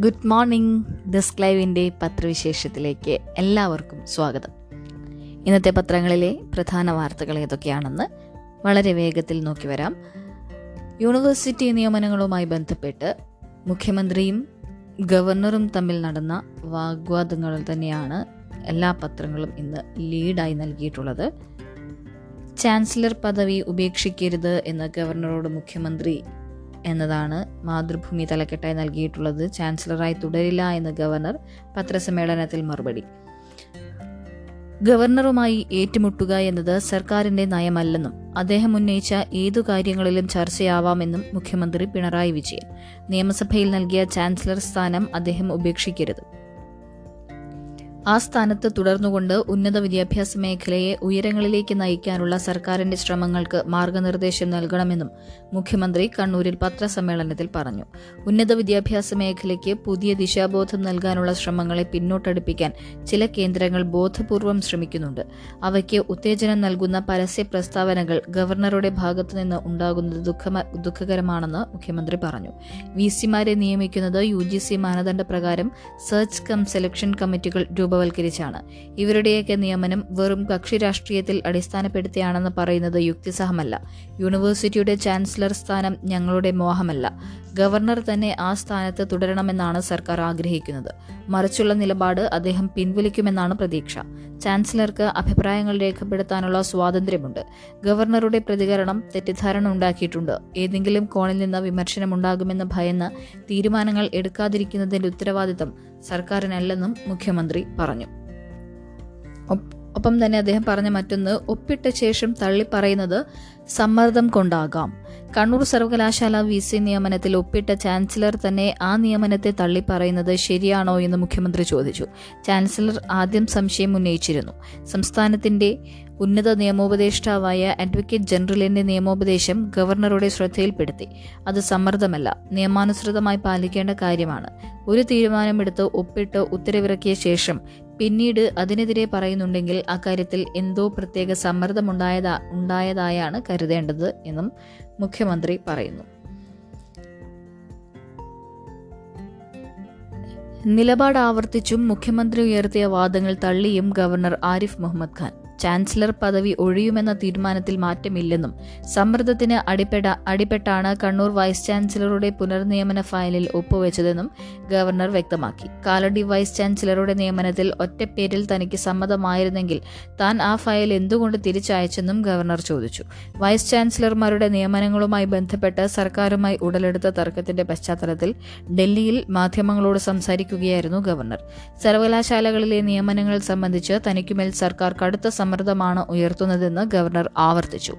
Good morning ദസ് ക്ലൈവിന്റെ പത്രവിശേഷത്തിലേക്ക് എല്ലാവർക്കും സ്വാഗതം. ഇന്നത്തെ പത്രങ്ങളിലെ പ്രധാന വാർത്തകൾ ഏതൊക്കെയാണെന്ന് വളരെ വേഗത്തിൽ നോക്കി വരാം. യൂണിവേഴ്സിറ്റി നിയമനങ്ങളുമായി ബന്ധപ്പെട്ട് മുഖ്യമന്ത്രിയും ഗവർണറും തമ്മിൽ നടന്ന വാഗ്വാദങ്ങൾ തന്നെയാണ് എല്ലാ പത്രങ്ങളും ഇന്ന് ലീഡായി നൽകിയിട്ടുള്ളത്. ചാൻസലർ പദവി ഉപേക്ഷിക്കരുത് എന്ന് ഗവർണറോട് മുഖ്യമന്ത്രി എന്നതാണ് മാതൃഭൂമി തലക്കെട്ടായി നൽകിയിട്ടുള്ളത്. ചാൻസലറായി തുടരില്ല എന്ന് ഗവർണർ പത്രസമ്മേളനത്തിൽ മറുപടി. ഗവർണറുമായി ഏറ്റുമുട്ടുക എന്നത് സർക്കാരിന്റെ നയമല്ലെന്നും അദ്ദേഹം ഉന്നയിച്ച ഏതു കാര്യങ്ങളിലും ചർച്ചയാവാമെന്നും മുഖ്യമന്ത്രി പിണറായി വിജയൻ. നിയമസഭയിൽ നൽകിയ ചാൻസലർ സ്ഥാനം അദ്ദേഹം ഉപേക്ഷിക്കരുത്. ആ സ്ഥാനത്ത് തുടർന്നുകൊണ്ട് ഉന്നത വിദ്യാഭ്യാസ മേഖലയെ ഉയരങ്ങളിലേക്ക് നയിക്കാനുള്ള സർക്കാരിന്റെ ശ്രമങ്ങൾക്ക് മാർഗനിർദ്ദേശം നൽകണമെന്നും മുഖ്യമന്ത്രി കണ്ണൂരിൽ പത്രസമ്മേളനത്തിൽ പറഞ്ഞു. ഉന്നത വിദ്യാഭ്യാസ മേഖലയ്ക്ക് പുതിയ ദിശാബോധം നൽകാനുള്ള ശ്രമങ്ങളെ പിന്നോട്ടടുപ്പിക്കാൻ ചില കേന്ദ്രങ്ങൾ ബോധപൂർവം ശ്രമിക്കുന്നുണ്ട്. അവയ്ക്ക് ഉത്തേജനം നൽകുന്ന പരസ്യ പ്രസ്താവനകൾ ഗവർണറുടെ ഭാഗത്തുനിന്ന് ഉണ്ടാകുന്നത് ദുഃഖമ ദുഃഖകരമാണെന്ന് മുഖ്യമന്ത്രി പറഞ്ഞു. വി സിമാരെ നിയമിക്കുന്നത് യു ജി സി മാനദണ്ഡ പ്രകാരം സെർച്ച് കം സെലക്ഷൻ കമ്മിറ്റികൾ രൂപവൽക്കരിച്ചാണ്. ഇവരുടെയൊക്കെ നിയമനം വെറും കക്ഷി രാഷ്ട്രീയത്തിൽ അടിസ്ഥാനപ്പെടുത്തിയാണെന്ന് പറയുന്നത് യുക്തിസഹമല്ല. യൂണിവേഴ്സിറ്റിയുടെ ചാൻസലർ സ്ഥാനം ഞങ്ങളുടെ മോഹമല്ല. ഗവർണർ തന്നെ ആ സ്ഥാനത്ത് തുടരണമെന്നാണ് സർക്കാർ ആഗ്രഹിക്കുന്നത്. മറിച്ചുള്ള നിലപാട് അദ്ദേഹം പിൻവലിക്കുമെന്നാണ് പ്രതീക്ഷ. ചാൻസലർക്ക് അഭിപ്രായങ്ങൾ രേഖപ്പെടുത്താനുള്ള സ്വാതന്ത്ര്യമുണ്ട്. ഗവർണറുടെ പ്രതികരണം തെറ്റിദ്ധാരണ ഉണ്ടാക്കിയിട്ടുണ്ട്. ഏതെങ്കിലും കോണിൽ നിന്ന് വിമർശനമുണ്ടാകുമെന്ന് ഭയന്ന് തീരുമാനങ്ങൾ എടുക്കാതിരിക്കുന്നതിന്റെ ഉത്തരവാദിത്തം സർക്കാരിനല്ലെന്നും മുഖ്യമന്ത്രി പറഞ്ഞു. ഒപ്പം തന്നെ അദ്ദേഹം പറഞ്ഞ മറ്റൊന്ന് ഒപ്പിട്ട ശേഷം തള്ളിപ്പറയുന്നത് സമ്മർദ്ദം കൊണ്ടാകാം. കണ്ണൂർ സർവകലാശാല വി സി നിയമനത്തിൽ ഒപ്പിട്ട ചാൻസലർ തന്നെ ആ നിയമനത്തെ തള്ളിപ്പറയുന്നത് ശരിയാണോ എന്ന് മുഖ്യമന്ത്രി ചോദിച്ചു. ചാൻസലർ ആദ്യം സംശയം ഉന്നയിച്ചിരുന്നു. സംസ്ഥാനത്തിന്റെ ഉന്നത നിയമോപദേഷ്ടാവായ അഡ്വക്കേറ്റ് ജനറലിന്റെ നിയമോപദേശം ഗവർണറുടെ ശ്രദ്ധയിൽപ്പെടുത്തി. അത് സമ്മർദ്ദമല്ല നിയമാനുസൃതമായി പാലിക്കേണ്ട കാര്യമാണ്. ഒരു തീരുമാനമെടുത്ത് ഒപ്പിട്ട് ഉത്തരവിറക്കിയ ശേഷം പിന്നീട് അതിനെതിരെ പറയുന്നുണ്ടെങ്കിൽ അക്കാര്യത്തിൽ എന്തോ പ്രത്യേക സമ്മർദ്ദമുണ്ടായതാ ഉണ്ടായതായാണ് കരുതേണ്ടത് എന്നും മുഖ്യമന്ത്രി പറയുന്നു. നിലപാട് ആവർത്തിച്ചും മുഖ്യമന്ത്രി ഉയർത്തിയ വാദങ്ങൾ തള്ളിയും ഗവർണർ ആരിഫ് മുഹമ്മദ് ഖാൻ. ചാൻസലർ പദവി ഒഴിയുമെന്ന തീരുമാനത്തിൽ മാറ്റമില്ലെന്നും സമ്മർദ്ദത്തിന് അടിപ്പെട്ട അടിപ്പെട്ടാണ് കണ്ണൂർ വൈസ് ചാൻസലറുടെ പുനർനിയമന ഫയലിൽ ഒപ്പുവെച്ചതെന്നും ഗവർണർ വ്യക്തമാക്കി. കാലടി വൈസ് ചാൻസലറുടെ നിയമനത്തിൽ ഒറ്റപ്പേരിൽ തനിക്ക് സമ്മതമായിരുന്നെങ്കിൽ താൻ ആ ഫയൽ എന്തുകൊണ്ട് തിരിച്ചയച്ചെന്നും ഗവർണർ ചോദിച്ചു. വൈസ് ചാൻസലർമാരുടെ നിയമനങ്ങളുമായി ബന്ധപ്പെട്ട് സർക്കാരുമായി ഉടലെടുത്ത തർക്കത്തിന്റെ പശ്ചാത്തലത്തിൽ ഡൽഹിയിൽ മാധ്യമങ്ങളോട് സംസാരിക്കുകയായിരുന്നു ഗവർണർ. സർവകലാശാലകളിലെ നിയമനങ്ങൾ സംബന്ധിച്ച് തനിക്കുമേൽ സർക്കാർ കടുത്ത സമ്മർദ്ദമാണ് ഉയർത്തുന്നതെന്ന് ഗവർണർ ആവർത്തിച്ചു.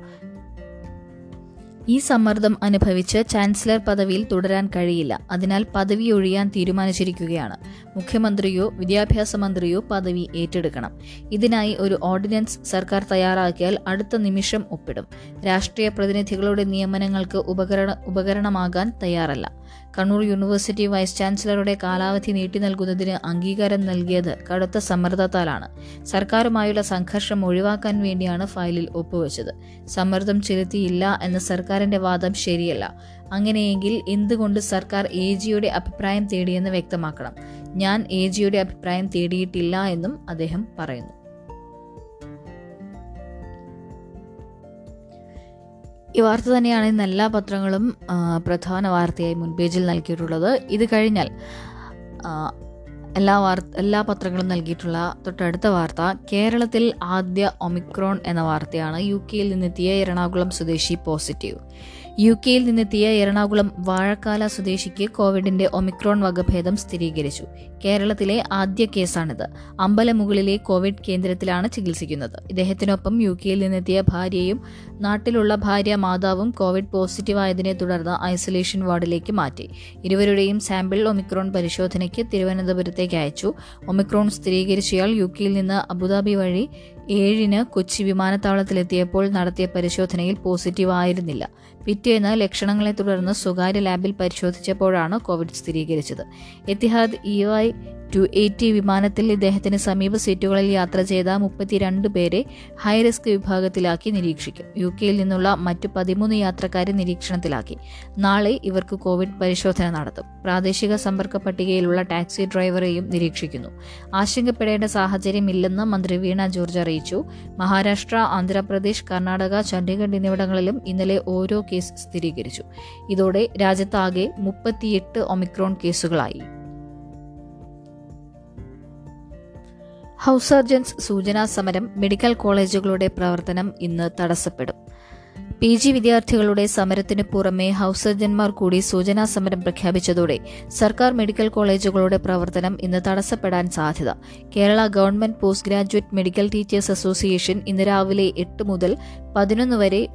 ഈ സമ്മർദ്ദം അനുഭവിച്ച് ചാൻസലർ പദവിയിൽ തുടരാൻ കഴിയില്ല. അതിനാൽ പദവി ഒഴിയാൻ തീരുമാനിച്ചിരിക്കുകയാണ്. മുഖ്യമന്ത്രിയോ വിദ്യാഭ്യാസ മന്ത്രിയോ പദവി ഏറ്റെടുക്കണം. ഇതിനായി ഒരു ഓർഡിനൻസ് സർക്കാർ തയ്യാറാക്കിയാൽ അടുത്ത നിമിഷം ഒപ്പിടും. രാഷ്ട്രീയ പ്രതിനിധികളുടെ നിയമനങ്ങൾക്ക് ഉപകരണ ഉപകരണമാകാൻ തയ്യാറല്ല. കണ്ണൂർ യൂണിവേഴ്സിറ്റി വൈസ് ചാൻസലറുടെ കാലാവധി നീട്ടി നൽകുന്നതിന് അംഗീകാരം നൽകിയത് കടുത്ത സമ്മർദ്ദത്താലാണ്. സർക്കാരുമായുള്ള സംഘർഷം ഒഴിവാക്കാൻ വേണ്ടിയാണ് ഫയലിൽ ഒപ്പുവെച്ചത്. സമ്മർദ്ദം ചെലുത്തിയില്ല എന്ന സർക്കാരിന്റെ വാദം ശരിയല്ല. അങ്ങനെയെങ്കിൽ എന്തുകൊണ്ട് സർക്കാർ എ ജിയുടെ അഭിപ്രായം തേടിയെന്ന് വ്യക്തമാക്കണം. ഞാൻ എ ജിയുടെ അഭിപ്രായം തേടിയിട്ടില്ല എന്നും അദ്ദേഹം പറയുന്നു. ഈ വാർത്ത തന്നെയാണ് ഇന്ന് എല്ലാ പത്രങ്ങളും പ്രധാന വാർത്തയായി മുൻപേജിൽ നൽകിയിട്ടുള്ളത്. ഇത് കഴിഞ്ഞാൽ എല്ലാ വാർത്ത എല്ലാ പത്രങ്ങളും നൽകിയിട്ടുള്ള തൊട്ടടുത്ത വാർത്ത കേരളത്തിൽ ആദ്യ ഒമിക്രോൺ എന്ന വാർത്തയാണ് യു കെയിൽ നിന്നെത്തിയ എറണാകുളം സ്വദേശി പോസിറ്റീവ്. യു കെയിൽ നിന്നെത്തിയ എറണാകുളം വാഴക്കാല സ്വദേശിക്ക് കോവിഡിന്റെ ഒമിക്രോൺ വകഭേദം സ്ഥിരീകരിച്ചു. കേരളത്തിലെ ആദ്യ കേസാണിത്. അമ്പലമുകളിലെ കോവിഡ് കേന്ദ്രത്തിലാണ് ചികിത്സിക്കുന്നത്. ഇദ്ദേഹത്തിനൊപ്പം യു കെയിൽ നിന്നെത്തിയ ഭാര്യയും നാട്ടിലുള്ള ഭാര്യ മാതാവും കോവിഡ് പോസിറ്റീവായതിനെ തുടർന്ന് ഐസൊലേഷൻ വാർഡിലേക്ക് മാറ്റി. ഇരുവരുടെയും സാമ്പിൾ ഒമിക്രോൺ പരിശോധനയ്ക്ക് തിരുവനന്തപുരത്തേക്ക് അയച്ചു. ഒമിക്രോൺ സ്ഥിരീകരിച്ചയാൾ യു കെയിൽ നിന്ന് അബുദാബി വഴി ഏഴിന് കൊച്ചി വിമാനത്താവളത്തിലെത്തിയപ്പോൾ നടത്തിയ പരിശോധനയിൽ പോസിറ്റീവ് ആയിരുന്നില്ല പിറ്റേന്ന് ലക്ഷണങ്ങളെ തുടർന്ന് സ്വകാര്യ ലാബിൽ പരിശോധിച്ചപ്പോഴാണ് കോവിഡ് സ്ഥിരീകരിച്ചത്. എത്തിഹാദ് ഇ ടു എയ്റ്റി വിമാനത്തിൽ ഇദ്ദേഹത്തിന് സമീപ സീറ്റുകളിൽ യാത്ര ചെയ്ത മുപ്പത്തിരണ്ട് പേരെ ഹൈറിസ്ക് വിഭാഗത്തിലാക്കി നിരീക്ഷിക്കും. യു കെയിൽ നിന്നുള്ള മറ്റ് പതിമൂന്ന് യാത്രക്കാരെ നിരീക്ഷണത്തിലാക്കി. നാളെ ഇവർക്ക് കോവിഡ് പരിശോധന നടത്തും. പ്രാദേശിക സമ്പർക്ക പട്ടികയിലുള്ള ടാക്സി ഡ്രൈവറെയും നിരീക്ഷിക്കുന്നു. ആശങ്കപ്പെടേണ്ട സാഹചര്യമില്ലെന്ന് മന്ത്രി വീണ ജോർജ് അറിയിച്ചു. മഹാരാഷ്ട്ര ആന്ധ്രാപ്രദേശ് കർണാടക ചണ്ഡീഗഡ് എന്നിവിടങ്ങളിലും ഇന്നലെ ഓരോ കേസ് സ്ഥിരീകരിച്ചു. ഇതോടെ രാജ്യത്താകെ മുപ്പത്തിയെട്ട് ഒമിക്രോൺ കേസുകളായി. ഹൗസ് സർജൻസ് സൂചനാ സമരം മെഡിക്കൽ കോളേജുകളുടെ പ്രവർത്തനം ഇന്ന് തടസ്സപ്പെടും. പി ജി വിദ്യാർത്ഥികളുടെ സമരത്തിന് പുറമെ ഹൗസ് സർജന്മാർ കൂടി സൂചനാ സമരം പ്രഖ്യാപിച്ചതോടെ സർക്കാർ മെഡിക്കൽ കോളേജുകളുടെ പ്രവർത്തനം ഇന്ന് തടസ്സപ്പെടാൻ സാധ്യത. Kerala government post graduate medical teachers association ഇന്ന് രാവിലെ എട്ട് മുതൽ പതിനൊന്ന് വരെ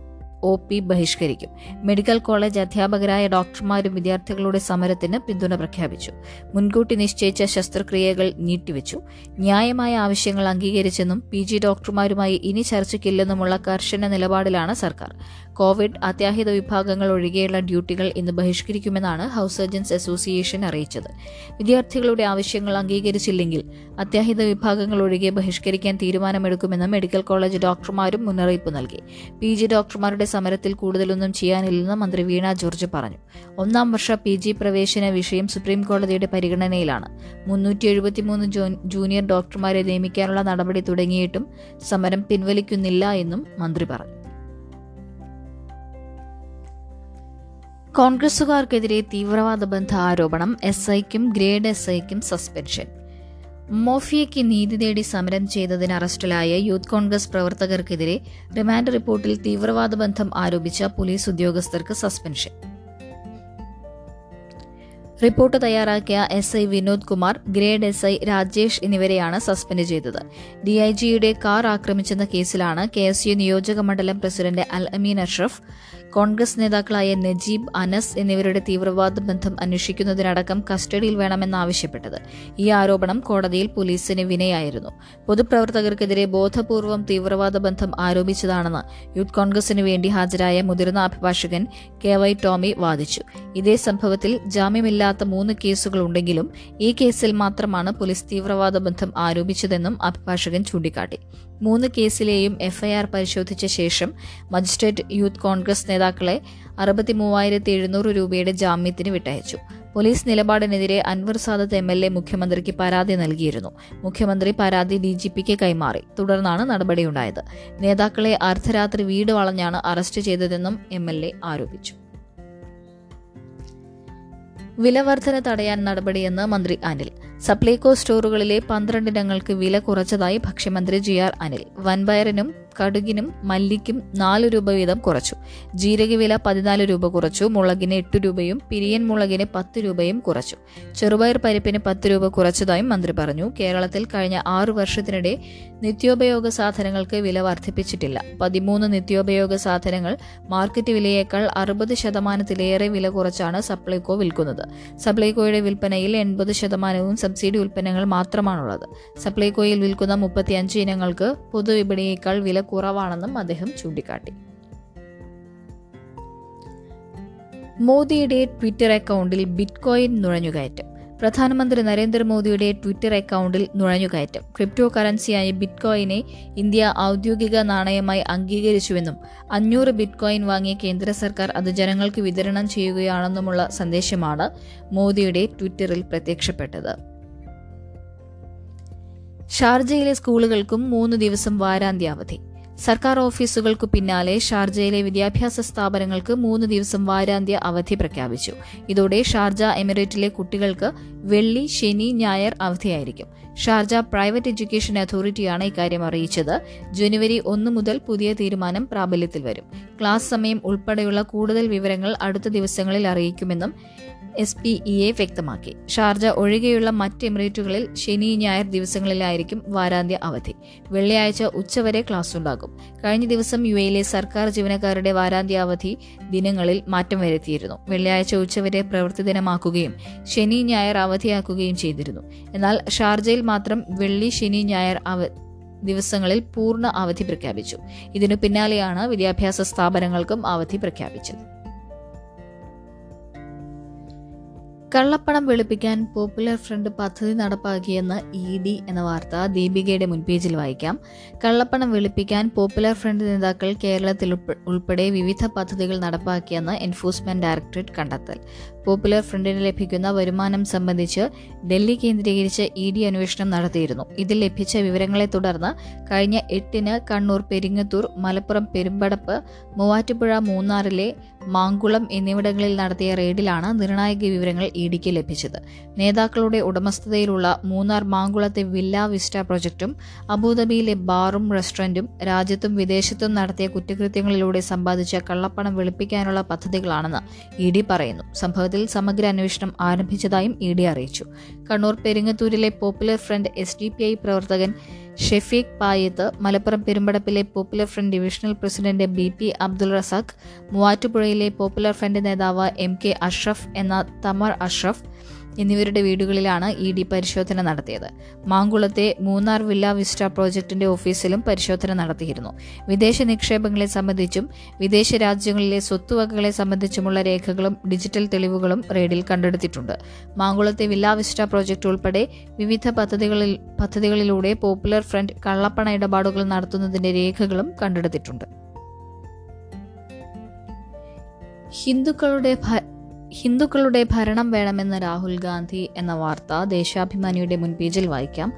ഒ പി ബഹിഷ്കരിക്കും. മെഡിക്കൽ കോളേജ് അധ്യാപകരായ ഡോക്ടർമാരും വിദ്യാർത്ഥികളുടെ സമരത്തിന് പിന്തുണ പ്രഖ്യാപിച്ചു. മുൻകൂട്ടി നിശ്ചയിച്ച ശസ്ത്രക്രിയകൾ നീട്ടിവെച്ചു. ന്യായമായ ആവശ്യങ്ങൾ അംഗീകരിച്ചെന്നും പി ഡോക്ടർമാരുമായി ഇനി ചർച്ചയ്ക്കില്ലെന്നുമുള്ള കർശന നിലപാടിലാണ് സർക്കാർ. കോവിഡ് അത്യാഹിത വിഭാഗങ്ങൾ ഒഴികെയുള്ള ഡ്യൂട്ടികൾ ഇന്ന് ബഹിഷ്കരിക്കുമെന്നാണ് ഹൗസ് സർജൻസ് അസോസിയേഷൻ അറിയിച്ചത്. വിദ്യാർത്ഥികളുടെ ആവശ്യങ്ങൾ അംഗീകരിച്ചില്ലെങ്കിൽ അത്യാഹിത വിഭാഗങ്ങൾ ഒഴികെ ബഹിഷ്കരിക്കാൻ തീരുമാനമെടുക്കുമെന്ന് മെഡിക്കൽ കോളേജ് ഡോക്ടർമാരും മുന്നറിയിപ്പ് നൽകി. പി ജി ഡോക്ടർമാരുടെ സമരത്തിൽ കൂടുതലൊന്നും ചെയ്യാനില്ലെന്ന് മന്ത്രി വീണ ജോർജ് പറഞ്ഞു. ഒന്നാം വർഷ പി ജി പ്രവേശന വിഷയം സുപ്രീം കോടതിയുടെ പരിഗണനയിലാണ്. മുന്നൂറ്റി എഴുപത്തിമൂന്ന് ജൂനിയർ ഡോക്ടർമാരെ നിയമിക്കാനുള്ള നടപടി തുടങ്ങിയിട്ടും സമരം പിൻവലിക്കുന്നില്ല എന്നും മന്ത്രി പറഞ്ഞു. കോൺഗ്രസുകാർക്കെതിരെ തീവ്രവാദ ബന്ധ ആരോപണം എസ് ഐക്കും ഗ്രേഡ് എസ് ഐക്കും സസ്പെൻഷൻ. മോഫിയയ്ക്ക് നീതി തേടി സമരം ചെയ്തതിന് അറസ്റ്റിലായ യൂത്ത് കോൺഗ്രസ് പ്രവർത്തകർക്കെതിരെ റിമാൻഡ് റിപ്പോർട്ടിൽ തീവ്രവാദ ബന്ധം ആരോപിച്ച പോലീസ് ഉദ്യോഗസ്ഥർക്ക് സസ്പെൻഷൻ. റിപ്പോർട്ട് തയ്യാറാക്കിയ S I Vinod Kumar grade S I Rajesh എന്നിവരെയാണ് സസ്പെൻഡ് ചെയ്തത്. ഡിഐജിയുടെ കാർ ആക്രമിച്ചെന്ന കേസിലാണ് കെ എസ് യു നിയോജക മണ്ഡലം പ്രസിഡന്റ് അൽ അമീൻ അഷ്റഫ് കോൺഗ്രസ് നേതാക്കളായ നജീബ് അനസ് എന്നിവരുടെ തീവ്രവാദ ബന്ധം അന്വേഷിക്കുന്നതിനടക്കം കസ്റ്റഡിയിൽ വേണമെന്നാവശ്യപ്പെട്ടത് ഈ ആരോപണം കോടതിയിൽ പോലീസിന് വിനയായിരുന്നു. പൊതുപ്രവർത്തകർക്കെതിരെ ബോധപൂർവം തീവ്രവാദ ബന്ധം ആരോപിച്ചതാണെന്ന് യൂത്ത് കോൺഗ്രസിന് വേണ്ടി ഹാജരായ മുതിർന്ന അഭിഭാഷകൻ കെ വൈ ടോമി വാദിച്ചു. ഇതേ സംഭവത്തിൽ ജാമ്യമില്ലാത്ത മൂന്ന് കേസുകളുണ്ടെങ്കിലും ഈ കേസിൽ മാത്രമാണ് പോലീസ് തീവ്രവാദ ബന്ധം ആരോപിച്ചതെന്നും അഭിഭാഷകൻ ചൂണ്ടിക്കാട്ടി. മൂന്ന് കേസിലെയും എഫ്ഐആർ പരിശോധിച്ച ശേഷം മജിസ്ട്രേറ്റ് യൂത്ത് കോൺഗ്രസ് നേതാക്കളെ അറുപത്തി മൂവായിരത്തി എഴുന്നൂറ് രൂപയുടെ ജാമ്യത്തിന് വിട്ടയച്ചു. Police നിലപാടിനെതിരെ Anwar Sadath M L A മുഖ്യമന്ത്രിക്ക് പരാതി നൽകിയിരുന്നു. മുഖ്യമന്ത്രി പരാതി ഡി ജി പിക്ക് കൈമാറി. തുടർന്നാണ് നടപടിയുണ്ടായത്. നേതാക്കളെ അർദ്ധരാത്രി വീട് വളഞ്ഞാണ് അറസ്റ്റ് ചെയ്തതെന്നും എം എൽ എ ആരോപിച്ചു. വിലവർധന തടയാൻ നടപടിയെന്ന് മന്ത്രി അനിൽ. സപ്ലൈകോ സ്റ്റോറുകളിലെ പന്ത്രണ്ടിനങ്ങൾക്ക് വില കുറച്ചതായി ഭക്ഷ്യമന്ത്രി ജി ആർ അനിൽ. വൻപയറിനും കടുകിനും മല്ലിക്കും നാല് രൂപ വീതം കുറച്ചു. ജീരകവില പതിനാല് രൂപ കുറച്ചു. മുളകിന് എട്ട് രൂപയും പിരിയൻ മുളകിന് പത്ത് രൂപയും കുറച്ചു. ചെറുപയർ പരിപ്പിന് പത്ത് രൂപ കുറച്ചതായും മന്ത്രി പറഞ്ഞു. കേരളത്തിൽ കഴിഞ്ഞ ആറു വർഷത്തിനിടെ നിത്യോപയോഗ സാധനങ്ങൾക്ക് വില വർദ്ധിപ്പിച്ചിട്ടില്ല. പതിമൂന്ന് നിത്യോപയോഗ സാധനങ്ങൾ മാർക്കറ്റ് വിലയേക്കാൾ അറുപത് ശതമാനത്തിലേറെ വില കുറച്ചാണ് സപ്ലൈകോ വിൽക്കുന്നത്. സപ്ലൈകോയുടെ വിൽപ്പനയിൽ എൺപത് ശതമാനവും സബ്സിഡി ഉൽപ്പന്നങ്ങൾ മാത്രമാണുള്ളത്. സപ്ലൈകോയിൽ വിൽക്കുന്ന മുപ്പത്തിയഞ്ച് ഇനങ്ങൾക്ക് പൊതുവിപണിയേക്കാൾ വില കുറവാണെന്നും അദ്ദേഹം ചൂണ്ടിക്കാട്ടി. മോദിയുടെ ട്വിറ്റർ അക്കൗണ്ടിൽ ബിറ്റ്കോയിൻ നുഴഞ്ഞുകയറ്റം. പ്രധാനമന്ത്രി നരേന്ദ്രമോദിയുടെ ട്വിറ്റർ അക്കൗണ്ടിൽ നുഴഞ്ഞുകയറ്റം. ക്രിപ്റ്റോ കറൻസിയായ ബിറ്റ്കോയിനെ ഇന്ത്യ ഔദ്യോഗിക നാണയമായി അംഗീകരിച്ചുവെന്നും അഞ്ഞൂറ് ബിറ്റ്കോയിൻ വാങ്ങിയ കേന്ദ്ര സർക്കാർ അത് ജനങ്ങൾക്ക് വിതരണം ചെയ്യുകയാണെന്നുമുള്ള സന്ദേശമാണ് മോദിയുടെ ട്വിറ്ററിൽ പ്രത്യക്ഷപ്പെട്ടത്. ഷാർജയിലെ സ്കൂളുകൾക്കും മൂന്ന് ദിവസം വാരാന്ത്യാവധി. സർക്കാർ ഓഫീസുകൾക്കു പിന്നാലെ ഷാർജയിലെ വിദ്യാഭ്യാസ സ്ഥാപനങ്ങൾക്ക് മൂന്ന് ദിവസം വാരാന്ത്യ അവധി പ്രഖ്യാപിച്ചു. ഇതോടെ ഷാർജ എമിറേറ്റിലെ കുട്ടികൾക്ക് വെള്ളി ശനി ഞായർ അവധിയായിരിക്കും. ഷാർജ പ്രൈവറ്റ് എഡ്യൂക്കേഷൻ അതോറിറ്റിയാണ് ഇക്കാര്യം അറിയിച്ചത്. ജനുവരി ഒന്ന് മുതൽ പുതിയ തീരുമാനം പ്രാബല്യത്തിൽ വരും. ക്ലാസ് സമയം ഉൾപ്പെടെയുള്ള കൂടുതൽ വിവരങ്ങൾ അടുത്ത ദിവസങ്ങളിൽ അറിയിക്കുമെന്നും എസ് പി ഇ എ വ്യക്തമാക്കി. ഷാർജ ഒഴികെയുള്ള മറ്റ് എമിറേറ്റുകളിൽ ശനി ഞായർ ദിവസങ്ങളിലായിരിക്കും വാരാന്ത്യ അവധി. വെള്ളിയാഴ്ച ഉച്ചവരെ ക്ലാസ് ഉണ്ടാകും കഴിഞ്ഞ ദിവസം യു എയിലെ സർക്കാർ ജീവനക്കാരുടെ വാരാന്ത്യ അവധി ദിനങ്ങളിൽ മാറ്റം വരുത്തിയിരുന്നു. വെള്ളിയാഴ്ച ഉച്ചവരെ പ്രവൃത്തി ദിനമാക്കുകയും ശനി ഞായർ അവധിയാക്കുകയും ചെയ്തിരുന്നു. എന്നാൽ ഷാർജയിൽ മാത്രം വെള്ളി ശനി ഞായർ അവ ദിവസങ്ങളിൽ പൂർണ അവധി പ്രഖ്യാപിച്ചു. ഇതിനു പിന്നാലെയാണ് വിദ്യാഭ്യാസ സ്ഥാപനങ്ങൾക്കും അവധി പ്രഖ്യാപിച്ചത്. കള്ളപ്പണം വെളുപ്പിക്കാൻ പോപ്പുലർ ഫ്രണ്ട് പദ്ധതി നടപ്പാക്കിയെന്ന് ഇ ഡി എന്ന വാർത്ത ദീപികയുടെ മുൻപേജിൽ വായിക്കാം. കള്ളപ്പണം വെളുപ്പിക്കാൻ പോപ്പുലർ ഫ്രണ്ട് നേതാക്കൾ കേരളത്തിൽ ഉൾപ്പെടെ വിവിധ പദ്ധതികൾ നടപ്പാക്കിയെന്ന് എൻഫോഴ്സ്മെന്റ് ഡയറക്ടറേറ്റ് കണ്ടെത്തൽ. പോപ്പുലർ ഫ്രണ്ടിന് ലഭിക്കുന്ന വരുമാനം സംബന്ധിച്ച് ഡൽഹി കേന്ദ്രീകരിച്ച് ഇ ഡി അന്വേഷണം നടത്തിയിരുന്നു. ഇതിൽ ലഭിച്ച വിവരങ്ങളെ തുടർന്ന് കഴിഞ്ഞ എട്ടിന് കണ്ണൂർ പെരിങ്ങത്തൂർ മലപ്പുറം പെരുമ്പടപ്പ് മൂവാറ്റുപുഴ മൂന്നാറിലെ മാങ്കുളം എന്നിവിടങ്ങളിൽ നടത്തിയ റെയ്ഡിലാണ് നിർണായക വിവരങ്ങൾ ഇ ഡിക്ക് ലഭിച്ചത്. നേതാക്കളുടെ ഉടമസ്ഥതയിലുള്ള മൂന്നാർ മാങ്കുളത്തെ വില്ല വിസ്റ്റ പ്രൊജക്ടും അബുദാബിയിലെ ബാറും റെസ്റ്റോറന്റും രാജ്യത്തും വിദേശത്തും നടത്തിയ കുറ്റകൃത്യങ്ങളിലൂടെ സമ്പാദിച്ച കള്ളപ്പണം വെളുപ്പിക്കാനുള്ള പദ്ധതികളാണെന്ന് ഇ ഡി പറയുന്നു. സംഭവത്തിൽ സമഗ്ര അന്വേഷണം ആരംഭിച്ചതായും ഇ ഡി അറിയിച്ചു. Kannur പെരിങ്ങത്തൂരിലെ popular front S D P I പ്രവർത്തകൻ Shefeeq Payath Malappuram പെരുമ്പടപ്പിലെ popular front divisional president B P Abdul Razak മൂവാറ്റുപുഴയിലെ popular front നേതാവ് എം കെ അഷ്റഫ് എന്ന തമർ അഷ്റഫ് എന്നിവരുടെ വീടുകളിലാണ് ഇ ഡി പരിശോധന നടത്തിയത്. മാങ്കുളത്തെ മൂന്നാർ വില്ല വിസ്റ്റ പ്രോജക്ടിന്റെ ഓഫീസിലും പരിശോധന നടത്തിയിരുന്നു. വിദേശ നിക്ഷേപങ്ങളെ സംബന്ധിച്ചും വിദേശ രാജ്യങ്ങളിലെ സ്വത്തുവകകളെ സംബന്ധിച്ചുമുള്ള രേഖകളും ഡിജിറ്റൽ തെളിവുകളും റെയ്ഡിൽ കണ്ടെടുത്തിട്ടുണ്ട്. മാങ്കുളത്തെ വില്ല വിസ്റ്റ പ്രോജക്ട് ഉൾപ്പെടെ വിവിധ പദ്ധതികളിൽ പദ്ധതികളിലൂടെ പോപ്പുലർ ഫ്രണ്ട് കള്ളപ്പണ ഇടപാടുകൾ നടത്തുന്നതിന്റെ രേഖകളും കണ്ടെടുത്തിട്ടുണ്ട്. ഹിന്ദുക്കളുടെ ഹിന്ദുക്കളുടെ ഭരണം വേണമെന്ന രാഹുൽ ഗാന്ധി എന്ന വാർത്ത ദേശാഭിമാനിയുടെ മുൻപേജിൽ വായിക്കാം.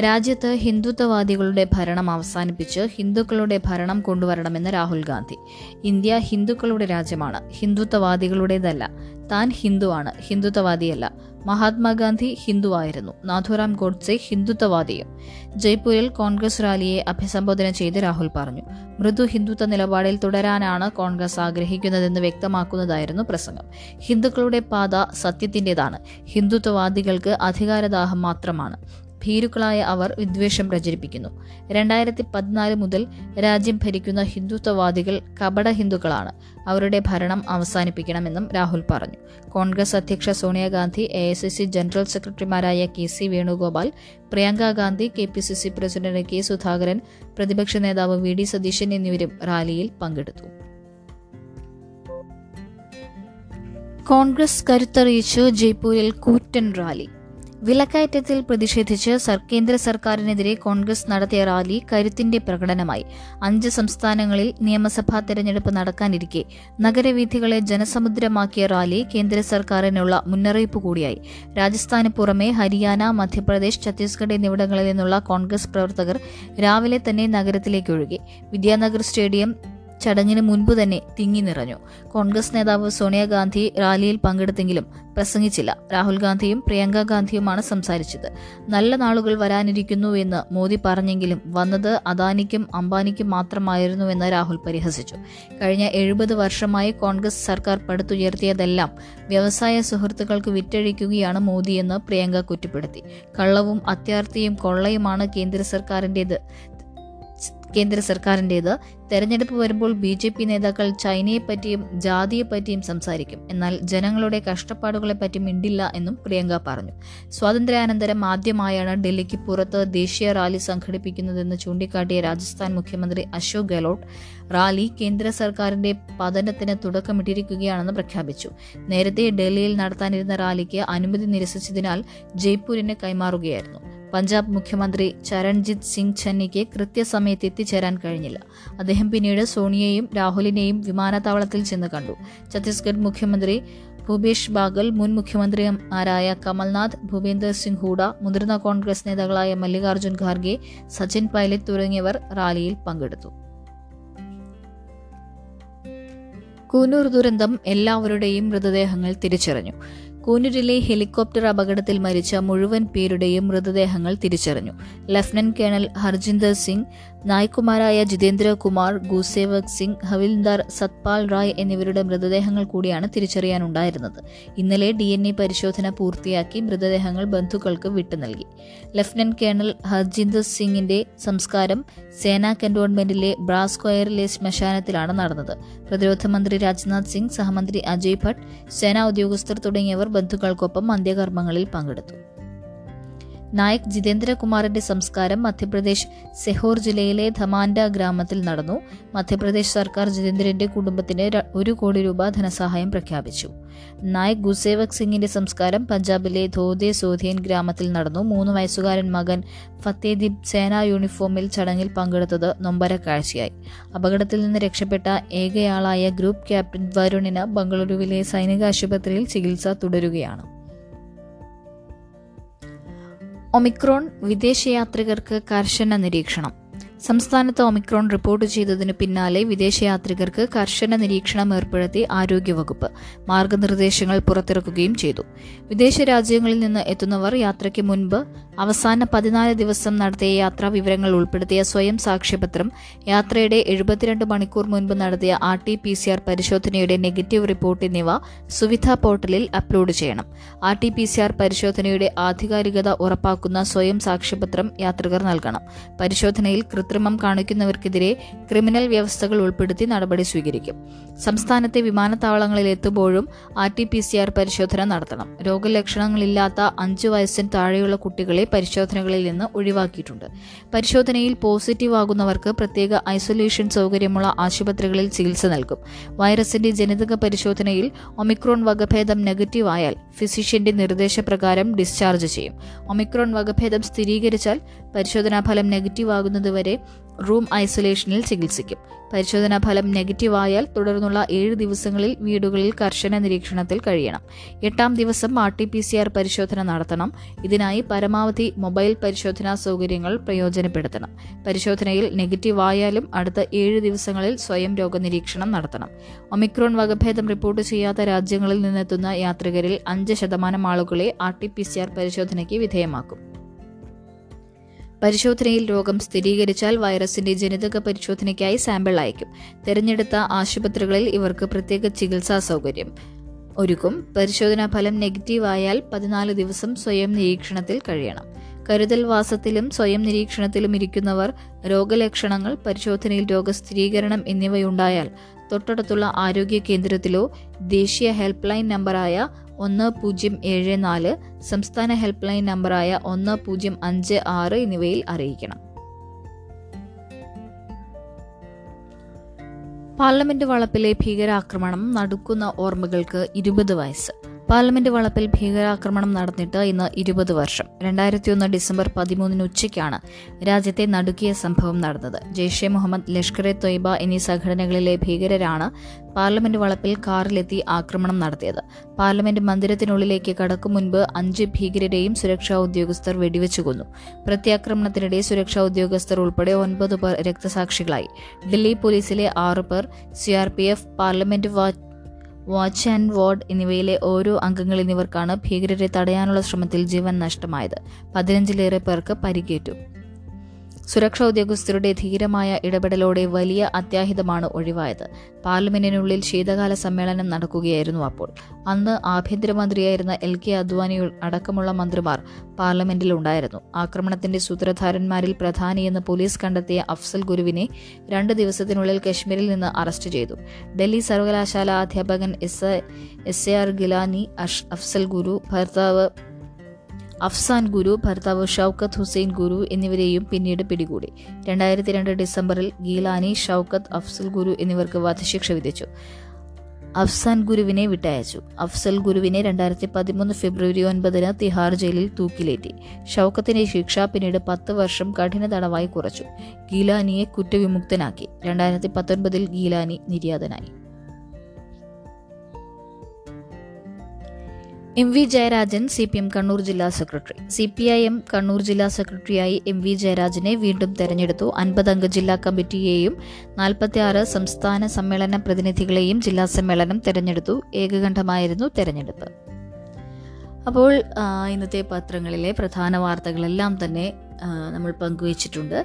രാജ്യത്ത് ഹിന്ദുത്വവാദികളുടെ ഭരണം അവസാനിപ്പിച്ച് ഹിന്ദുക്കളുടെ ഭരണം കൊണ്ടുവരണമെന്ന് രാഹുൽ ഗാന്ധി. ഇന്ത്യ ഹിന്ദുക്കളുടെ രാജ്യമാണ്. ഹിന്ദുത്വവാദികളുടേതല്ല. താൻ ഹിന്ദുവാണ്. ഹിന്ദുത്വവാദിയല്ല. മഹാത്മാഗാന്ധി ഹിന്ദുവായിരുന്നു. നാഥുറാം ഗോഡ്സെ ഹിന്ദുത്വവാദിയും. ജയ്പൂരിൽ കോൺഗ്രസ് റാലിയെ അഭിസംബോധന ചെയ്ത് രാഹുൽ പറഞ്ഞു. മൃദു ഹിന്ദുത്വ നിലപാടിൽ തുടരാനാണ് കോൺഗ്രസ് ആഗ്രഹിക്കുന്നതെന്ന് വ്യക്തമാക്കുന്നതായിരുന്നു പ്രസംഗം. ഹിന്ദുക്കളുടെ പാത സത്യത്തിന്റെതാണ്. ഹിന്ദുത്വവാദികൾക്ക് അധികാരദാഹം മാത്രമാണ്. ഭീരുക്കളായ അവർ വിദ്വേഷം പ്രചരിപ്പിക്കുന്നു. രണ്ടായിരത്തി പതിനാല് മുതൽ രാജ്യം ഭരിക്കുന്ന ഹിന്ദുത്വവാദികൾ കപട ഹിന്ദുക്കളാണ്. അവരുടെ ഭരണം അവസാനിപ്പിക്കണമെന്നും രാഹുൽ പറഞ്ഞു. കോൺഗ്രസ് അധ്യക്ഷ Sonia Gandhi A I C C general സെക്രട്ടറിമാരായ K C Venugopal Priyanka Gandhi K P C C president K Sudhakaran പ്രതിപക്ഷ നേതാവ് വി ഡി സതീശൻ എന്നിവരും റാലിയിൽ പങ്കെടുത്തു. കോൺഗ്രസ് കരുത്തറിയിച്ചു ജയ്പൂരിൽ കൂറ്റൻ റാലി. വിലക്കയറ്റത്തിൽ പ്രതിഷേധിച്ച് കേന്ദ്ര സർക്കാരിനെതിരെ കോൺഗ്രസ് നടത്തിയ റാലി കരുത്തിന്റെ പ്രകടനമായി. അഞ്ച് സംസ്ഥാനങ്ങളിൽ നിയമസഭാ തെരഞ്ഞെടുപ്പ് നടക്കാനിരിക്കെ. നഗരവീഥികളെ ജനസമുദ്രമാക്കിയ റാലി കേന്ദ്ര സർക്കാരിനുള്ള മുന്നറിയിപ്പ് കൂടിയായി. രാജസ്ഥാന് പുറമെ ഹരിയാന മധ്യപ്രദേശ് ഛത്തീസ്ഗഡ് എന്നിവിടങ്ങളിൽ നിന്നുള്ള കോൺഗ്രസ് പ്രവർത്തകർ രാവിലെ തന്നെ നഗരത്തിലേക്ക് ഒഴുകി. വിദ്യാനഗർ സ്റ്റേഡിയം ചടങ്ങിന് മുൻപ് തന്നെ തിങ്ങി നിറഞ്ഞു. കോൺഗ്രസ് നേതാവ് സോണിയാഗാന്ധി റാലിയിൽ പങ്കെടുത്തെങ്കിലും പ്രസംഗിച്ചില്ല. രാഹുൽ ഗാന്ധിയും പ്രിയങ്ക ഗാന്ധിയുമാണ് സംസാരിച്ചത്. നല്ല നാളുകൾ വരാനിരിക്കുന്നു എന്ന് മോദി പറഞ്ഞെങ്കിലും വന്നത് അദാനിക്കും അംബാനിക്കും മാത്രമായിരുന്നുവെന്ന് രാഹുൽ പരിഹസിച്ചു. കഴിഞ്ഞ എഴുപത് വർഷമായി കോൺഗ്രസ് സർക്കാർ പടുത്തുയർത്തിയതെല്ലാം വ്യവസായ സുഹൃത്തുക്കൾക്ക് വിറ്റഴിക്കുകയാണ് മോദിയെന്ന് പ്രിയങ്ക കുറ്റപ്പെടുത്തി. കള്ളവും അത്യാർത്ഥിയും കൊള്ളയുമാണ് കേന്ദ്ര സർക്കാരിന്റെത് കേന്ദ്ര സർക്കാരിന്റേത് തെരഞ്ഞെടുപ്പ് വരുമ്പോൾ ബി ജെ പി നേതാക്കൾ ചൈനയെപ്പറ്റിയും ജാതിയെപ്പറ്റിയും സംസാരിക്കും. എന്നാൽ ജനങ്ങളുടെ കഷ്ടപ്പാടുകളെ കഷ്ടപ്പാടുകളെപ്പറ്റി മിണ്ടില്ല എന്നും പ്രിയങ്ക പറഞ്ഞു. സ്വാതന്ത്ര്യാനന്തരം ആദ്യമായാണ് ഡൽഹിക്ക് പുറത്ത് ദേശീയ റാലി സംഘടിപ്പിക്കുന്നതെന്ന് ചൂണ്ടിക്കാട്ടിയ രാജസ്ഥാൻ മുഖ്യമന്ത്രി അശോക് ഗെഹ്ലോട്ട് റാലി കേന്ദ്ര സർക്കാരിന്റെ പതനത്തിന് തുടക്കമിട്ടിരിക്കുകയാണെന്ന് പ്രഖ്യാപിച്ചു. നേരത്തെ ഡൽഹിയിൽ നടത്താനിരുന്ന റാലിക്ക് അനുമതി നിരസിച്ചതിനാൽ ജയ്പൂരിന് കൈമാറുകയായിരുന്നു. പഞ്ചാബ് മുഖ്യമന്ത്രി ചരൺജിത് സിംഗ് ചന്നിക്ക് കൃത്യസമയത്ത് എത്തിച്ചേരാൻ കഴിഞ്ഞില്ല. അദ്ദേഹം പിന്നീട് സോണിയയെയും രാഹുലിനെയും വിമാനത്താവളത്തിൽ ചെന്ന് കണ്ടു. ഛത്തീസ്ഗഡ് മുഖ്യമന്ത്രി ഭൂപേഷ് ബാഗൽ മുൻ മുഖ്യമന്ത്രിമാരായ കമൽനാഥ് ഭൂപേന്ദർ സിംഗ് ഹൂഡ മുതിർന്ന കോൺഗ്രസ് നേതാക്കളായ മല്ലികാർജുൻ ഖാർഗെ സച്ചിൻ പൈലറ്റ് തുടങ്ങിയവർ റാലിയിൽ പങ്കെടുത്തു. കൂനൂർ ദുരന്തം എല്ലാവരുടെയും മൃതദേഹങ്ങൾ തിരിച്ചറിഞ്ഞു. കൂനൂരിലെ ഹെലികോപ്റ്റർ അപകടത്തിൽ മരിച്ച മുഴുവൻ പേരുടെയും മൃതദേഹങ്ങൾ തിരിച്ചറിഞ്ഞു. ലഫ്റ്റനന്റ് കേണൽ ഹർജിന്ദർ സിംഗ് നായ്ക്കുമാരായ ജിതേന്ദ്ര കുമാർ ഗുസേവക് സിംഗ് ഹവിൽദാർ സത്പാൽ റായ് എന്നിവരുടെ മൃതദേഹങ്ങൾ കൂടിയാണ് തിരിച്ചറിയാനുണ്ടായിരുന്നത്. ഇന്നലെ ഡി എൻ എ പരിശോധന പൂർത്തിയാക്കി മൃതദേഹങ്ങൾ ബന്ധുക്കൾക്ക് വിട്ടു നൽകി. ലഫ്റ്റനന്റ് കേണൽ ഹർജിന്ദർ സിംഗിന്റെ സംസ്കാരം സേനാ കന്റോൺമെന്റിലെ ബ്രാസ് സ്ക്വയറിലെ ശ്മശാനത്തിലാണ് നടന്നത്. പ്രതിരോധ മന്ത്രി രാജ്നാഥ് സിംഗ് സഹമന്ത്രി അജയ് ഭട്ട് സേനാ ഉദ്യോഗസ്ഥർ തുടങ്ങിയവർ ബന്ധുക്കൾക്കൊപ്പം അന്ത്യകർമ്മങ്ങളിൽ പങ്കെടുത്തു. നായക് ജിതേന്ദ്രകുമാറിന്റെ സംസ്കാരം മധ്യപ്രദേശ് സെഹോർ ജില്ലയിലെ ധമാൻഡ ഗ്രാമത്തിൽ നടന്നു. മധ്യപ്രദേശ് സർക്കാർ ജിതേന്ദ്രന്റെ കുടുംബത്തിന് ഒരു കോടി രൂപ ധനസഹായം പ്രഖ്യാപിച്ചു. നായക് ഗുസേവക് സിംഗിന്റെ സംസ്കാരം പഞ്ചാബിലെ ധോദെ സോധിയൻ ഗ്രാമത്തിൽ നടന്നു. മൂന്ന് വയസ്സുകാരൻ മകൻ ഫത്തേദീപ് സേനാ യൂണിഫോമിൽ ചടങ്ങിൽ പങ്കെടുത്തത് നൊമ്പര കാഴ്ചയായി. അപകടത്തിൽ നിന്ന് രക്ഷപ്പെട്ട ഏകയാളായ ഗ്രൂപ്പ് ക്യാപ്റ്റൻ വരുണിന് ബംഗളൂരുവിലെ സൈനിക ആശുപത്രിയിൽ ചികിത്സ തുടരുകയാണ്. ഒമിക്രോൺ വിദേശയാത്രികർക്ക് കർശന നിരീക്ഷണം. സംസ്ഥാനത്ത് ഒമിക്രോൺ റിപ്പോർട്ട് ചെയ്തതിന് പിന്നാലെ വിദേശയാത്രികർക്ക് കർശന നിരീക്ഷണം ഏർപ്പെടുത്തി ആരോഗ്യവകുപ്പ് മാർഗനിർദ്ദേശങ്ങൾ പുറത്തിറക്കുകയും ചെയ്തു. വിദേശ രാജ്യങ്ങളിൽ നിന്ന് എത്തുന്നവർ യാത്രയ്ക്ക് മുൻപ് അവസാന പതിനാല് ദിവസം നടത്തിയ യാത്രാ വിവരങ്ങൾ ഉൾപ്പെടുത്തിയ സ്വയം സാക്ഷ്യപത്രം യാത്രയുടെ എഴുപത്തിരണ്ട് മണിക്കൂർ മുൻപ് നടത്തിയ R T P C R പരിശോധനയുടെ നെഗറ്റീവ് റിപ്പോർട്ട് എന്നിവ സുവിധ പോർട്ടലിൽ അപ്ലോഡ് ചെയ്യണം. R T P C R പരിശോധനയുടെ ആധികാരികത ഉറപ്പാക്കുന്ന സ്വയം സാക്ഷ്യപത്രം യാത്രികർ നൽകണം. പരിശോധനയിൽ കൃത്രിമം കാണിക്കുന്നവർക്കെതിരെ ക്രിമിനൽ വ്യവസ്ഥകൾ ഉൾപ്പെടുത്തി നടപടി സ്വീകരിക്കും. സംസ്ഥാനത്തെ വിമാനത്താവളങ്ങളിൽ എത്തുമ്പോഴും R T P C R പരിശോധന നടത്തണം. രോഗലക്ഷണങ്ങളില്ലാത്ത അഞ്ചു വയസ്സിന് താഴെയുള്ള കുട്ടികളെ പരിശോധനകളിൽ നിന്ന് ഒഴിവാക്കിയിട്ടുണ്ട്. പരിശോധനയിൽ പോസിറ്റീവ് ആകുന്നവർക്ക് പ്രത്യേക ഐസൊലേഷൻ സൗകര്യമുള്ള ആശുപത്രികളിൽ ചികിത്സ നൽകും. വൈറസിന്റെ ജനിതക പരിശോധനയിൽ ഒമിക്രോൺ വകഭേദം നെഗറ്റീവ് ആയാൽ ഫിസിഷ്യന്റെ നിർദ്ദേശപ്രകാരം ഡിസ്ചാർജ് ചെയ്യും. ഒമിക്രോൺ വകഭേദം സ്ഥിരീകരിച്ചാൽ പരിശോധനാ ഫലം നെഗറ്റീവ് ആകുന്നതുവരെ റൂം ഐസൊലേഷനിൽ ചികിത്സിക്കും. പരിശോധനാ ഫലം നെഗറ്റീവ് ആയാൽ തുടർന്നുള്ള ഏഴ് ദിവസങ്ങളിൽ വീടുകളിൽ കർശന നിരീക്ഷണത്തിൽ കഴിയണം. എട്ടാം ദിവസം R T P C R പരിശോധന നടത്തണം. ഇതിനായി പരമാവധി മൊബൈൽ പരിശോധനാ സൗകര്യങ്ങൾ പ്രയോജനപ്പെടുത്തണം. പരിശോധനയിൽ നെഗറ്റീവ് ആയാലും അടുത്ത ഏഴ് ദിവസങ്ങളിൽ സ്വയം രോഗനിരീക്ഷണം നടത്തണം. ഒമിക്രോൺ വകഭേദം റിപ്പോർട്ട് ചെയ്യാത്ത രാജ്യങ്ങളിൽ നിന്നെത്തുന്ന യാത്രികരിൽ അഞ്ച് ശതമാനം ആളുകളെ R T P C R പരിശോധനയ്ക്ക് വിധേയമാക്കും. പരിശോധനയിൽ രോഗം സ്ഥിരീകരിച്ചാൽ വൈറസിന്റെ ജനിതക പരിശോധനയ്ക്കായി സാമ്പിൾ അയക്കും. തെരഞ്ഞെടുത്ത ആശുപത്രികളിൽ ഇവർക്ക് പ്രത്യേക ചികിത്സാ സൗകര്യം. ഒരുക്കും. പരിശോധനാ ഫലം നെഗറ്റീവ് ആയാൽ പതിനാല് ദിവസം സ്വയം നിരീക്ഷണത്തിൽ കഴിയണം. കരുതൽവാസത്തിലും സ്വയം നിരീക്ഷണത്തിലും ഇരിക്കുന്നവർ രോഗലക്ഷണങ്ങൾ പരിശോധനയിൽ രോഗസ്ഥിരീകരണം എന്നിവയുണ്ടായാൽ തൊട്ടടുത്തുള്ള ആരോഗ്യ കേന്ദ്രത്തിലോ ദേശീയ ഹെൽപ്പ് ലൈൻ നമ്പറായ ഒന്ന് പൂജ്യം ഏഴ് നാല് സംസ്ഥാന ഹെൽപ്പ് ലൈൻ നമ്പറായ ഒന്ന് പൂജ്യം അഞ്ച് ആറ് എന്നിവയിൽ അറിയിക്കണം. പാർലമെന്റ് വളപ്പിലെ ഭീകരാക്രമണം നടക്കുന്ന ഓർമ്മകൾക്ക് ഇരുപത് വയസ്സ്. പാർലമെന്റ് വളപ്പിൽ ഭീകരാക്രമണം നടന്നിട്ട് ഇന്ന് ഇരുപത് വർഷം. രണ്ടായിരത്തി ഒന്ന് ഡിസംബർ പതിമൂന്നിന് ഉച്ചയ്ക്കാണ് രാജ്യത്തെ നടുക്കിയ സംഭവം നടന്നത്. ജെയ്ഷെ മുഹമ്മദ് ലഷ്കർ എ തൊയ്ബ എന്നീ സംഘടനകളിലെ ഭീകരരാണ് പാർലമെന്റ് വളപ്പിൽ കാറിലെത്തി ആക്രമണം നടത്തിയത്. പാർലമെന്റ് മന്ദിരത്തിനുള്ളിലേക്ക് കടക്കും മുൻപ് അഞ്ച് ഭീകരരെയും സുരക്ഷാ ഉദ്യോഗസ്ഥർ വെടിവെച്ചു കൊന്നു. പ്രത്യാക്രമണത്തിനിടെ സുരക്ഷാ ഉദ്യോഗസ്ഥർ ഉൾപ്പെടെ ഒൻപത് പേർ രക്തസാക്ഷികളായി. ഡൽഹി പോലീസിലെ ആറ് പേർ CRPF parliament watch watch and ward എന്നിവയിലെ ഓരോ അംഗങ്ങൾ എന്നിവർക്കാണ് ഭീകരരെ തടയാനുള്ള ശ്രമത്തിൽ ജീവൻ നഷ്ടമായത്. പതിനഞ്ചിലേറെ പേർക്ക് പരിക്കേറ്റു. സുരക്ഷാ ഉദ്യോഗസ്ഥരുടെ ധീരമായ ഇടപെടലോടെ വലിയ അത്യാഹിതമാണ് ഒഴിവായത്. പാർലമെന്റിനുള്ളിൽ ശീതകാല സമ്മേളനം നടക്കുകയായിരുന്നു അപ്പോൾ. അന്ന് ആഭ്യന്തരമന്ത്രിയായിരുന്ന എൽ കെ അദ്വാനി അടക്കമുള്ള മന്ത്രിമാർ പാർലമെന്റിൽ ഉണ്ടായിരുന്നു ആക്രമണത്തിന്റെ സൂത്രധാരന്മാരിൽ പ്രധാനിയെന്ന് പോലീസ് കണ്ടെത്തിയ അഫ്സൽ ഗുരുവിനെ രണ്ട് ദിവസത്തിനുള്ളിൽ കശ്മീരിൽ നിന്ന് അറസ്റ്റ് ചെയ്തു. ഡൽഹി സർവകലാശാല അധ്യാപകൻ S S A R Geelani Afzal Guru ഭർത്താവ് അഫ്സാൻ ഗുരു ഭർത്താവ് ഷൌക്കത്ത് ഹുസൈൻ ഗുരു എന്നിവരെയും പിന്നീട് പിടികൂടി. രണ്ടായിരത്തി രണ്ട് ഡിസംബറിൽ ഗീലാനി ഷൌക്കത്ത് അഫ്സൽ ഗുരു എന്നിവർക്ക് വധശിക്ഷ വിധിച്ചു. അഫ്സാൻ ഗുരുവിനെ വിട്ടയച്ചു. അഫ്സൽ ഗുരുവിനെ രണ്ടായിരത്തി പതിമൂന്ന് ഫെബ്രുവരി ഒൻപതിന് തിഹാർ ജയിലിൽ തൂക്കിലേറ്റി. ഷൌക്കത്തിന്റെ ശിക്ഷ പിന്നീട് പത്ത് വർഷം കഠിന തടവായി കുറച്ചു. ഗീലാനിയെ കുറ്റവിമുക്തനാക്കി. രണ്ടായിരത്തി പത്തൊൻപതിൽ ഗീലാനി നിര്യാതനായി. M V Jayarajan C P M Kannur ജില്ലാ secretary. C P I M Kannur ജില്ലാ സെക്രട്ടറിയായി എം വി ജയരാജനെ വീണ്ടും തെരഞ്ഞെടുത്തു. അൻപതംഗ ജില്ലാ കമ്മിറ്റിയെയും നാൽപ്പത്തിയാറ് സംസ്ഥാന സമ്മേളന പ്രതിനിധികളെയും ജില്ലാ സമ്മേളനം തെരഞ്ഞെടുത്തു. ഏകകണ്ഠമായിരുന്നു തെരഞ്ഞെടുപ്പ്. അപ്പോൾ ഇന്നത്തെ പത്രങ്ങളിലെ പ്രധാന വാർത്തകളെല്ലാം തന്നെ നമ്മൾ പങ്കുവച്ചിട്ടുണ്ട്.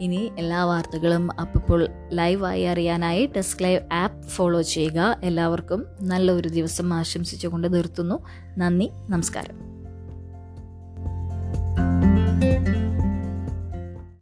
ഇനി എല്ലാ വാർത്തകളും അപ്പോൾ ലൈവായി അറിയാനായി ടെസ്ക് ലൈവ് ആപ്പ് ഫോളോ ചെയ്യുക. എല്ലാവർക്കും നല്ലൊരു ദിവസം ആശംസിച്ചുകൊണ്ട് നിർത്തുന്നു. നന്ദി നമസ്കാരം.